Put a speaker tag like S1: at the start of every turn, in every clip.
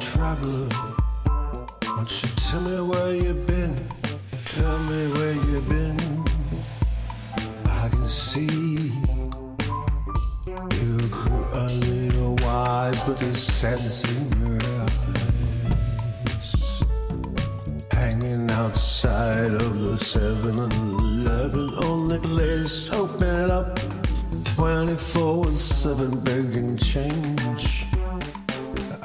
S1: Traveler. Won't you tell me where you've been? Tell me where you've been. I can see you grew a little wise, but there's sadness in your eyes. Hanging outside of the 7 Eleven, oh, only place open up 24 7 begging change.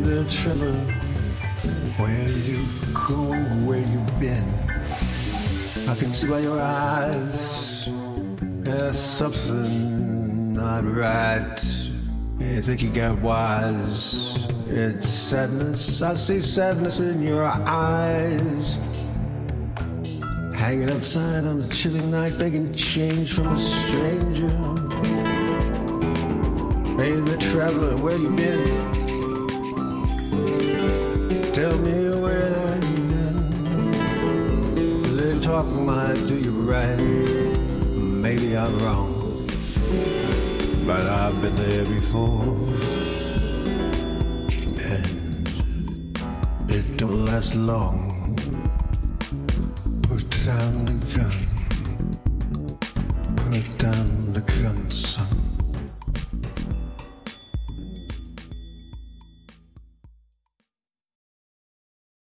S1: There, traveler. Where you going? Where you been? I can see by your eyes there's something not right. You think you got wise. It's sadness. I see sadness in your eyes. Hanging outside on a chilly night, begging change from a stranger. Hey, the traveler, where you been? Tell me where been. Little talk might do you right. Maybe I'm wrong, but I've been there before. And it don't last long. Put time